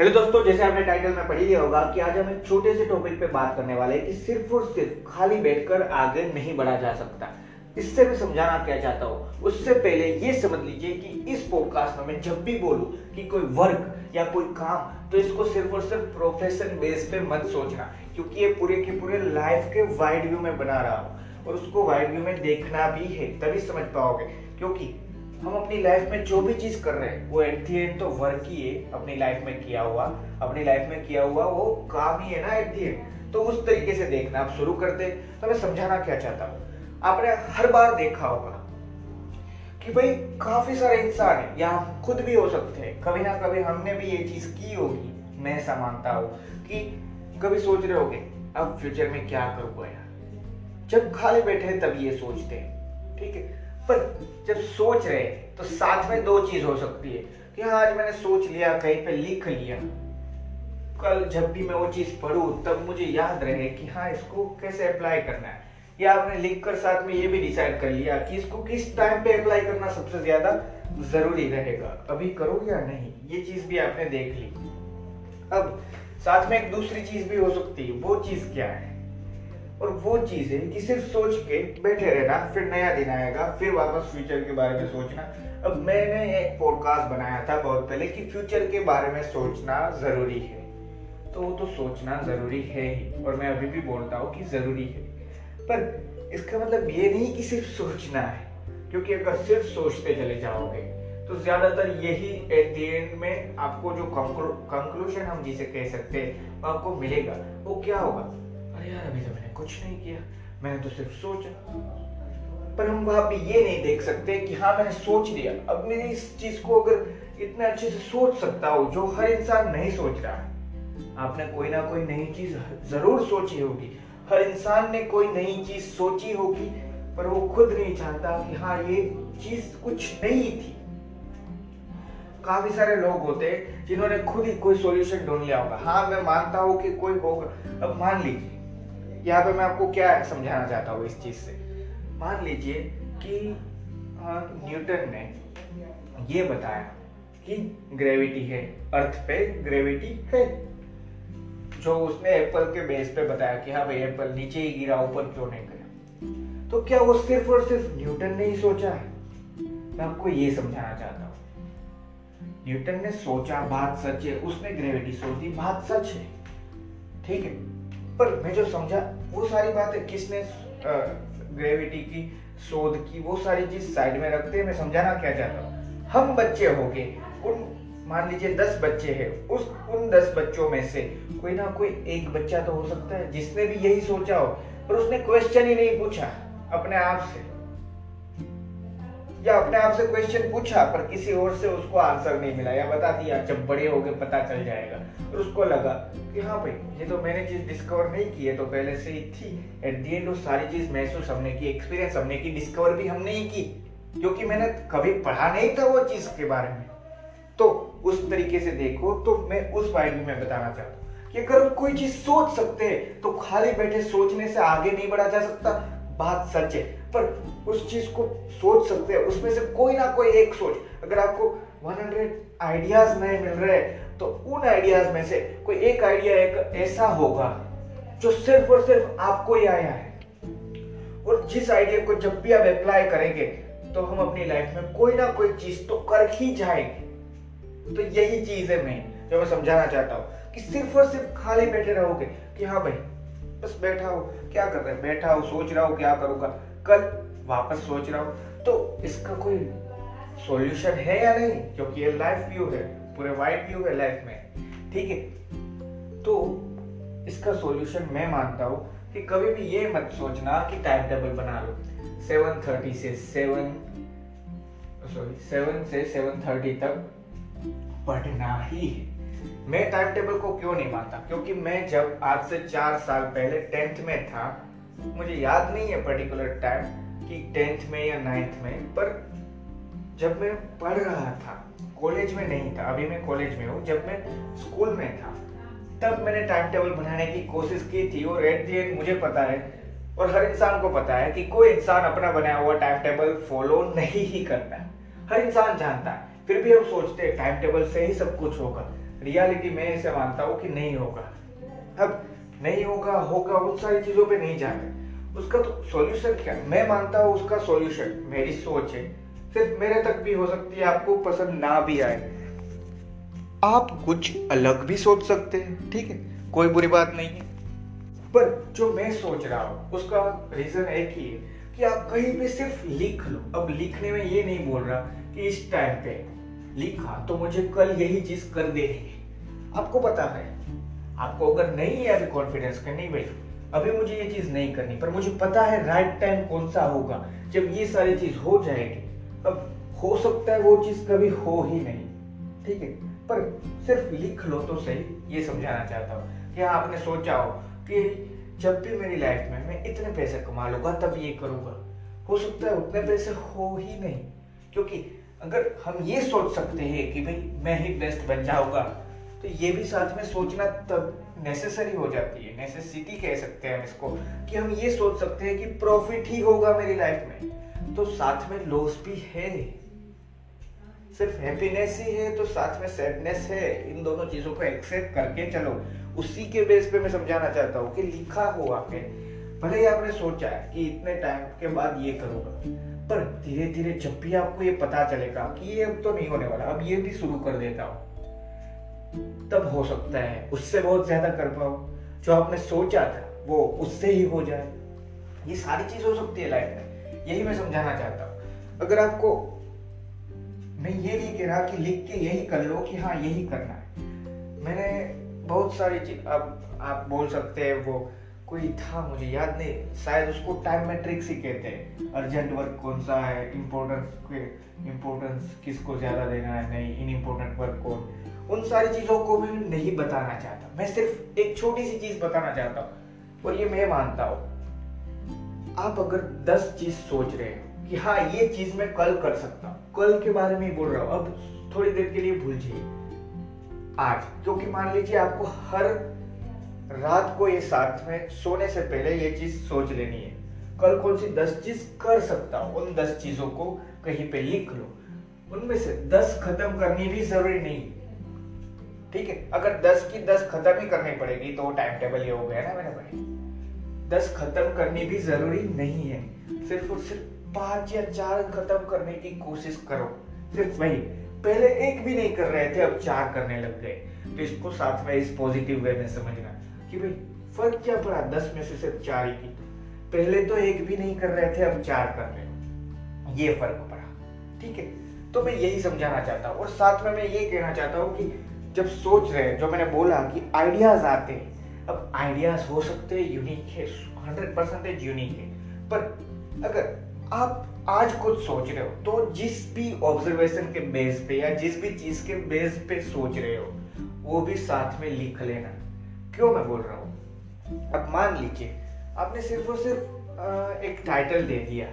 Hello दोस्तों, जैसे आपने टाइटल में पढ़ी लिया होगा कि आज हम एक छोटे से टॉपिक पे बात करने वाले हैं कि सिर्फ़ और सिर्फ़ खाली बैठकर आगे नहीं बढ़ा जा सकता। इससे मैं समझाना क्या चाहता हूँ? उससे पहले ये समझ लीजिए कि इस पॉडकास्ट में मैं जब भी बोलूँ कि कोई वर्क या कोई काम तो इसको सिर्फ़ और सिर्फ़ प्रोफेशन बेस पे मत सोचना, क्योंकि ये पूरे के पूरे लाइफ के वाइड व्यू में बना रहा हूँ। और उसको वाइड व्यू में देखना भी है, तभी समझ पाओगे, क्योंकि हम अपनी लाइफ में जो भी चीज़ कर रहे हैं, वो एट दी एंड तो वर्क ही है, अपनी लाइफ में किया हुआ, अपनी लाइफ में किया हुआ, वो काम ही है ना एट दी एंड तो उस तरीके से देखना, आप शुरू करते तो मैं समझाना क्या चाहता हूँ? आपने हर बार देखा होगा कि भाई, काफ़ी सारे इंसान है, या खुद भी हो सकते हैं। कभी ना कभी हमने भी ये चीज़ की होगी, मैं ऐसा मानता हूँ, कि कभी सोच रहे होगे, अब फ्यूचर में क्या करूँगा यार? जब खाली बैठे तब ये सोचते हैं, ठीक है? पर जब सोच रहे तो साथ में दो चीज़ हो सकती है कि हाँ आज मैंने सोच लिया, कहीं पे लिख लिया। कल जब भी मैं वो चीज़ पढ़ू, तब मुझे याद रहे कि हाँ इसको कैसे अप्लाई करना है। या आपने लिख कर साथ में ये भी डिसाइड कर लिया कि इसको किस टाइम पे अप्लाई करना सबसे ज़्यादा ज़रूरी रहेगा। अभी करो या नहीं, ये चीज़ भी आपने देख ली। अब साथ में एक दूसरी चीज़ भी हो सकती है, वो चीज़ क्या है? और वो चीज़ है कि सिर्फ़ सोच के बैठे रहना, फिर नया दिन आएगा, फिर वापस फ्यूचर के बारे में सोचना। अब मैंने एक पॉडकास्ट बनाया था बहुत पहले कि फ्यूचर के बारे में सोचना ज़रूरी है। तो वो तो सोचना ज़रूरी है ही, और मैं अभी भी बोलता हूँ कि ज़रूरी है। पर इसका मतलब ये नहीं कि सिर्फ़ सोचना है, क्योंकि अगर सिर्फ़ सोचते चले जाओगे तो ज़्यादातर यही एट द एंड में आपको जो कंक्लूजन हम जिसे कह सकते हैं, आपको मिलेगा। वो क्या होगा? अरे यार, अभी तो मैंने कुछ नहीं किया। मैंने तो सिर्फ़ सोचा। पर हम वहाँ पे ये नहीं देख सकते कि हाँ मैंने सोच लिया। अब मैं इस चीज़ को अगर इतने अच्छे से सोच सकता हूँ, जो हर इंसान नहीं सोच रहा है। आपने कोई ना कोई नई चीज़ ज़रूर सोची होगी। हर इंसान ने कोई नई चीज़ सोची होगी, पर वो खुद नहीं चाहता कि हाँ ये चीज़ कुछ नई थी। काफ़ी सारे लोग होते हैं जिन्होंने खुद ही कोई सॉल्यूशन ढूंढ लिया होगा। हाँ मैं मानता हूँ कि कोई होगा। अब मान लीजिए यहाँ पे मैं आपको क्या समझाना चाहता हूँ इस चीज़ से? मान लीजिए कि न्यूटन ने ये बताया कि ग्रेविटी है अर्थ पे ग्रेविटी है। जो उसने एप्पल के बेस पे बताया कि हाँ भाई एप्पल नीचे ही गिरा, ऊपर क्यों नहीं गया तो क्या वो सिर्फ़ और सिर्फ़ न्यूटन ने ही सोचा है? मैं आपको ये समझाना चाहता हूँ। न्यूटन ने सोचा, बात सच है, उसने ग्रेविटी सोची बात सच है। ठीक है? पर मैं जो समझा, वो सारी बातें किसने ग्रेविटी की, शोध की, वो सारी चीज़ साइड में रखते हैं, मैं समझाना क्या चाहता हूँ? हम बच्चे हो गए, उन, मान लीजिए दस बच्चे हैं, उस, उन दस बच्चों में से कोई ना कोई एक बच्चा तो हो सकता है, जिसने भी यही सोचा हो, पर उसने क्वेश्चन ही नहीं पूछा, अपने आप से। या अपने आप से क्वेश्चन पूछा, पर किसी और से उसको आंसर नहीं मिला। या बता दिया, जब बड़े हो गए, पता चल जाएगा। और उसको लगा कि हाँ भाई, ये तो मैंने चीज़ डिस्कवर नहीं की है तो पहले से ही थी। एट दी एंड वो सारी चीज़ महसूस हमने की एक्सपीरियंस हमने की डिस्कवर भी हमने ही की। क्योंकि मैंने कभी पढ़ा नहीं था वो चीज़ के बारे में। तो उस तरीके से देखो तो मैं उस वाइड में बताना चाहता हूँ कि अगर कोई चीज़ सोच सकते हैं तो खाली बैठे सोचने से आगे नहीं बढ़ा जा सकता। बात सच है, पर उस चीज़ को सोच सकते हैं, उसमें से कोई ना कोई एक सोच। अगर आपको 100 आइडियाज़ नहीं मिल रहे हैं तो उन आइडियाज़ में से कोई एक आइडिया एक ऐसा होगा, जो सिर्फ़ और सिर्फ़ आपको ही आया है। और जिस आइडिया को जब भी आप अप्लाई करेंगे तो हम अपनी लाइफ में कोई ना कोई चीज़ तो कर ही जाएँगे। तो यही चीज़ है मैं जो मैं समझाना चाहता हूँ, कि सिर्फ़ और सिर्फ़ खाली बैठे रहोगे, कि हाँ भाई बस बैठा हो। क्या कर रहे बैठा हो, सोच रहा हो, क्या करूँगा? कल वापस सोच रहा हूँ। तो इसका कोई सॉल्यूशन है या नहीं? क्योंकि ये लाइफ व्यू है, पूरे वाइट व्यू है लाइफ में। ठीक है? तो इसका सॉल्यूशन मैं मानता हूँ कि कभी भी ये मत सोचना कि टाइम टेबल बना लो। सेवन थर्टी से सेवन सॉरी सेवन से सेवन थर्टी तक पढ़ना ही है। मैं टाइम टेबल को क्यों नहीं मानता? क्योंकि मैं जब आज से चार साल पहले टेंथ में था, मुझे याद नहीं है पर्टिकुलर टाइम कि टेंथ में या नाइन्थ में, पर जब मैं पढ़ रहा था कॉलेज में नहीं था, अभी मैं कॉलेज में हूँ, जब मैं स्कूल में था, तब मैंने टाइम टेबल बनाने की कोशिश की थी और एट दी एंड मुझे पता है, और हर इंसान को पता है कि कोई इंसान अपना बनाया हुआ टाइम टेबल फॉलो नहीं ही करता। हर इंसान जानता है, फिर भी हम सोचते हैं टाइम टेबल से ही सब कुछ होगा। रियलिटी में इसे मानता हूँ कि नहीं होगा। अब नहीं होगा होगा, उन सारी चीज़ों पे नहीं जाते उसका तो सॉल्यूशन क्या? मैं मानता हूँ उसका सॉल्यूशन मेरी सोच है। सिर्फ़ मेरे तक भी हो सकती है, आपको पसंद ना भी आए। आप कुछ अलग भी सोच सकते हैं, ठीक है? कोई बुरी बात नहीं है। पर जो मैं सोच रहा हूँ, उसका रीजन एक ही है कि आप कहीं पे सिर्फ़ लिख लो। अब लिखने में ये नहीं बोल रहा कि इस टाइम पे लिखा तो मुझे कल यही चीज़ कर देनी है। आपको पता है, आपको अगर नहीं है अभी कॉन्फिडेंस का नहीं भाई। अभी मुझे ये चीज़ नहीं करनी, पर मुझे पता है राइट टाइम कौन सा होगा। जब ये सारी चीज़ हो जाएगी, अब हो सकता है वो चीज़ कभी हो ही नहीं। ठीक है? पर सिर्फ़ लिख लो तो सही, ये समझाना चाहता हूँ। कि आपने सोचा हो कि जब भी मेरी लाइफ में मैं इतने पैसे कमा लूँगा, तब ये करूँगा? हो सकता है उतने पैसे हो ही नहीं, क्योंकि अगर हम ये सोच सकते हैं कि भाई मैं ही बेस्ट बन जाऊँगा तो ये भी साथ में सोचना तब नेसेसरी हो जाती है। नेसेसिटी कह सकते हैं हम इसको कि हम ये सोच सकते हैं कि प्रॉफिट ही होगा मेरी लाइफ में। तो साथ में लॉस भी है। सिर्फ़ हैप्पीनेस ही है तो साथ में सैडनेस है। इन दोनों चीज़ों को एक्सेप्ट करके चलो। उसी के बेस पे मैं समझाना चाहता हूँ कि लिखा है। भले ही आपने सोचा है कि इतने टाइम के बाद ये करूँगा। पर धीरे धीरे जब भी आपको ये पता चलेगा कि ये अब तो नहीं होने वाला, अब ये भी शुरू कर देता हूँ, तब हो सकता है उससे बहुत ज़्यादा कर पाओ जो आपने सोचा था, वो उससे ही हो जाए। ये सारी चीज़ हो सकती है लाइफ में, यही मैं समझाना चाहता हूँ। अगर आपको, मैं ये नहीं कह रहा कि लिख के यही कर लो कि हाँ यही करना है। मैंने बहुत सारी चीज़, अब आप बोल सकते हैं वो कोई था मुझे याद नहीं। शायद उसको टाइम मैट्रिक्स ही कहते हैं। अर्जेंट वर्क कौन सा है? इम्पोर्टेंस इम्पोर्टेंस किसको ज़्यादा देना है? नहीं इन इम्पोर्टेंट वर्क कौन? उन सारी चीज़ों को भी नहीं बताना चाहता। मैं सिर्फ़ एक छोटी सी चीज़ बताना चाहता हूँ, और ये मैं मानता हूँ। आप अगर दस चीज़ सोच रहे हो कि हाँ ये चीज़ मैं कल कर सकता हूँ। कल के बारे में बोल रहा हूँ। अब थोड़ी देर के लिए भूल जाइए। आज, क्योंकि मान लीजिए आपको हर रात को ये साथ में सोने से पहले ये चीज़ सोच लेनी है। कल कौन सी दस चीज़ कर सकता हूँ? उन दस चीज़ों को कहीं पे लिख लो। उनमें से दस खत्म करनी भी ज़रूरी नहीं। ठीक है? अगर दस की दस खत्म ही करनी पड़ेगी तो टाइम टेबल ये हो गया ना मेरे भाई। दस खत्म करनी भी ज़रूरी नहीं है। सिर्फ़ और सिर्फ़ पाँच या चार खत्म करने की कोशिश करो। सिर्फ़ वही। पहले एक भी नहीं कर रहे थे, अब चार करने लग गए। तो इसको साथ में इस पॉजिटिव वे में समझना। कि भाई, फ़र्क क्या पड़ा? दस में से सिर्फ़ चार ही की पहले तो एक भी नहीं कर रहे थे, अब चार कर रहे हो। ये फ़र्क पड़ा। ठीक है? तो मैं यही समझाना चाहता हूँ। और साथ में मैं ये कहना चाहता हूँ कि जब सोच रहे हैं, जो मैंने बोला कि आइडियाज़ आते हैं, अब आइडियाज़ हो सकते हैं यूनिक है हंड्रेड परसेंटेज यूनिक है। पर अगर आप आज कुछ सोच रहे हो तो जिस भी ऑब्जर्वेशन के बेस पे या जिस भी चीज़ के बेस पे सोच रहे हो, वो भी साथ में लिख लेना। क्यों मैं बोल रहा हूँ? अब मान लीजिए, आपने सिर्फ़ और सिर्फ़ एक टाइटल दे दिया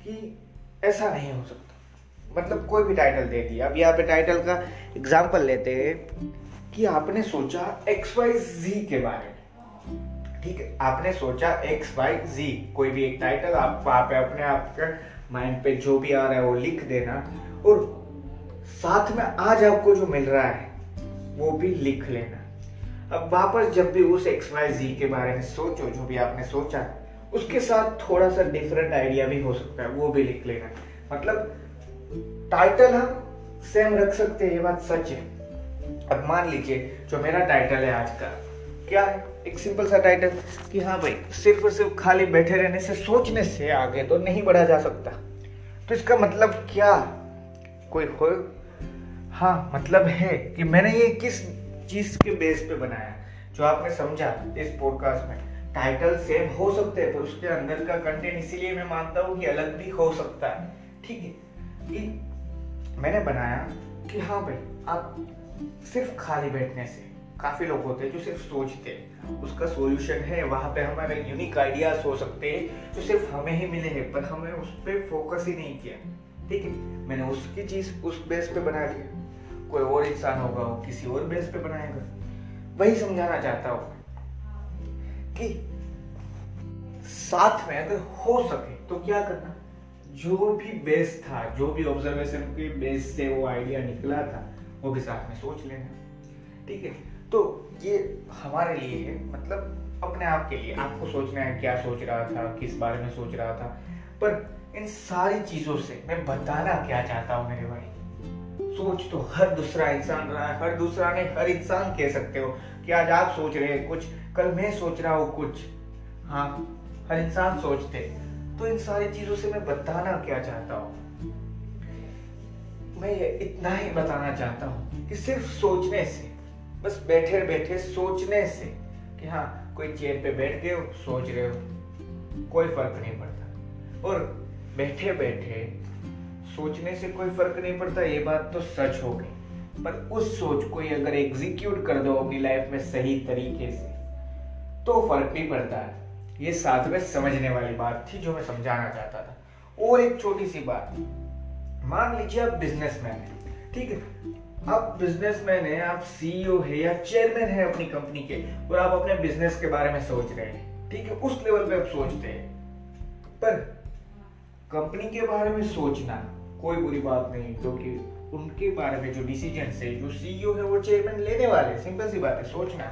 कि ऐसा नहीं हो सकता। मतलब कोई भी टाइटल दे दिया। अब यहाँ पे टाइटल का एग्ज़ाम्पल लेते हैं कि आपने सोचा एक्स वाई जी के बारे में। ठीक है, आपने सोचा एक्स वाई जी कोई भी एक टाइटल आप वहाँ पे अपने आप के माइंड पे जो भी आ रहा है वो लिख देना और साथ में आज आपको जो मिल रहा है, वो भी लिख लेना। अब वापस जब भी उस एक्स वाई जी के बारे में सोचो, जो भी आपने सोचा, उसके साथ थोड़ा सा डिफरेंट आइडिया भी हो सकता है, वो भी लिख लेना। मतलब टाइटल हम सेम रख सकते हैं, ये बात सच है। अब मान लीजिए, जो मेरा टाइटल है आज का, क्या है? एक सिंपल सा टाइटल कि हाँ भाई, सिर्फ़ और सिर्फ़ खाली बैठे रहने से, सोचने से आगे तो नहीं बढ़ा जा सकता। तो इसका मतलब क्या? कोई हो? हाँ मतलब है कि मैंने ये किस चीज़ के बेस पे बनाया। जो आपने समझा इस पॉडकास्ट में। टाइटल सेम हो सकते हैं, पर उसके अंदर का कंटेंट इसीलिए मैं मानता हूँ कि अलग भी हो सकता है। ठीक है? कि मैंने बनाया कि हाँ भाई, आप सिर्फ़ खाली बैठने से, काफ़ी लोग होते हैं जो सिर्फ़ सोचते हैं। उसका सॉल्यूशन है, वहाँ पे हमारे यूनिक आइडियाज़ हो सकते हैं, जो सिर्फ़ हमें ही मिले हैं, पर हमने उस पर फोकस ही नहीं किया। ठीक है? मैंने उसकी चीज़ उस बेस पे बना लिया कोई और इंसान होगा, वो किसी और बेस पे बनाएगा। वही समझाना चाहता हूँ कि साथ में अगर हो सके तो क्या करना? जो भी बेस था, जो भी ऑब्जर्वेशन के बेस से वो आइडिया निकला था, वो भी साथ में सोच लेना। ठीक है? तो ये हमारे लिए है मतलब अपने आप के लिए, आपको सोचना है क्या सोच रहा था, किस बारे में सोच रहा था, पर इन सारी चीज़ों से मैं बताना क्या चाहता हूँ मेरे भाई। सोच तो हर दूसरा इंसान रहा है। हर दूसरा ने हर इंसान कह सकते हो कि आज आप सोच रहे हैं कुछ, कल मैं सोच रहा हूँ कुछ। हाँ हर इंसान सोचते तो इन सारी चीज़ों से मैं बताना क्या चाहता हूँ? मैं ये इतना ही बताना चाहता हूँ कि सिर्फ़ सोचने से, बस बैठे बैठे सोचने से कि हाँ कोई चेयर पे बैठ गए हो, सोच रहे हो, कोई फ़र्क नहीं पड़ता। और बैठे बैठे सोचने से कोई फ़र्क नहीं पड़ता, ये बात तो सच हो गई। पर उस सोच को ही अगर एग्जीक्यूट कर दो अपनी लाइफ में सही तरीके से तो फ़र्क भी पड़ता है। ये साथ में समझने वाली बात थी जो मैं समझाना चाहता था। और एक छोटी सी बात, मान लीजिए आप बिजनेसमैन है, ठीक है? आप बिजनेसमैन है, आप सीईओ है या चेयरमैन है अपनी कंपनी के, और आप अपने बिज़नेस के बारे में सोच रहे हैं, ठीक है? उस लेवल पे आप सोचते हैं। पर कंपनी के बारे में सोचना कोई बुरी बात नहीं, क्योंकि उनके बारे में जो डिसीज़न है जो सीईओ है वो चेयरमैन लेने वाले सिंपल सी बात है, सोचना।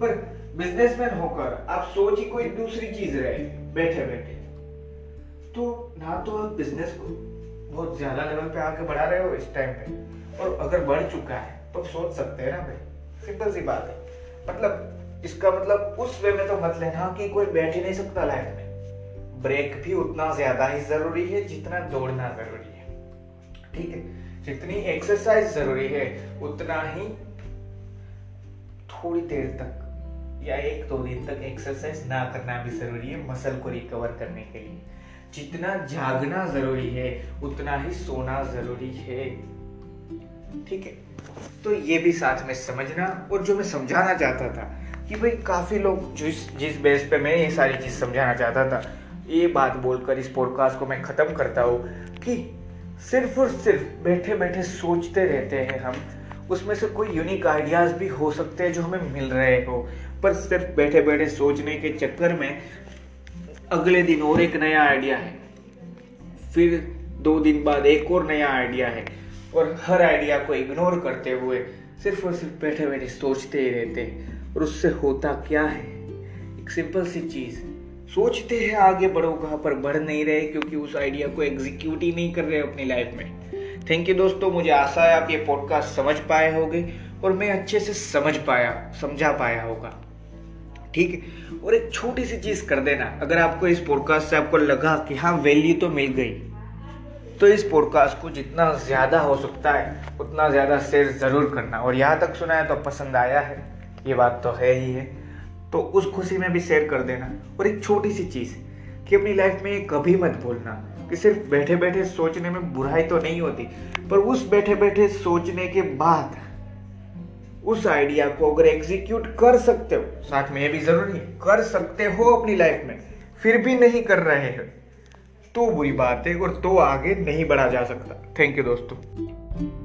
पर बिजनेसमैन होकर आप सोच ही कोई दूसरी चीज़ रहे बैठे बैठे तो ना तो आप बिज़नेस को बहुत ज़्यादा लेवल पे आके बढ़ा रहे हो इस टाइम पे। और अगर बढ़ चुका है तो सोच सकते हैं ना भाई। सिंपल सी बात है। मतलब इसका मतलब उस वे में तो मत लेना कि कोई बैठ ही नहीं सकता लाइफ में। ब्रेक भी उतना ज़्यादा ही ज़रूरी है जितना दौड़ना ज़रूरी है। ठीक है? जितनी एक्सरसाइज ज़रूरी है, उतना ही थोड़ी देर तक या एक दो दिन तक एक्सरसाइज ना करना भी ज़रूरी है मसल को रिकवर करने के लिए। जितना जागना ज़रूरी है, उतना ही सोना ज़रूरी है। ठीक है? तो ये भी साथ में समझना और जो मैं समझाना चाहता था कि भाई काफ़ी लोग जिस जिस बेस पे मैं ये सारी चीज़ समझाना चाहता था, ये बात बोलकर इस पॉडकास्ट को मैं खत्म करता हूँ कि सिर्फ़ और सिर्फ़ बैठे बैठे सोचते रहते हैं हम। उसमें से कोई यूनिक आइडियाज़ भी हो सकते हैं जो हमें मिल रहे हो। पर सिर्फ़ बैठे बैठे सोचने के चक्कर में अगले दिन और एक नया आइडिया है। फिर दो दिन बाद एक और नया आइडिया है। और हर आइडिया को इग्नोर करते हुए सिर्फ़ और सिर्फ़ बैठे बैठे सोचते ही रहते हैं। और उससे होता क्या है? एक सिंपल सी चीज़। सोचते हैं आगे बढ़ोगा पर बढ़ नहीं रहे, क्योंकि उस आइडिया को एग्जीक्यूट ही नहीं कर रहे अपनी लाइफ में। थैंक यू दोस्तों, मुझे आशा है आप ये पॉडकास्ट समझ पाए होगे, और मैं अच्छे से समझ पाया, समझा पाया होगा। ठीक है? और एक छोटी सी चीज़ कर देना, अगर आपको इस पॉडकास्ट से आपको लगा कि हाँ वैल्यू तो मिल गई तो इस पॉडकास्ट को जितना ज़्यादा हो सकता है, उतना ज़्यादा शेयर ज़रूर करना। और यहाँ तक सुना है तो पसंद आया है, ये बात तो है ही है। तो उस खुशी में भी शेयर कर देना। और एक छोटी सी चीज़, कि अपनी लाइफ में कभी मत बोलना कि सिर्फ़ बैठे बैठे सोचने में बुराई तो नहीं होती, पर उस बैठे बैठे सोचने के बाद, उस आइडिया को अगर एग्जीक्यूट कर सकते हो, साथ में ये भी ज़रूरी है, कर सकते हो अपनी लाइफ में, फिर भी नहीं कर रहे हो तो बुरी बात है और तो आगे नहीं बढ़ा जा सकता। थैंक यू दोस्तों।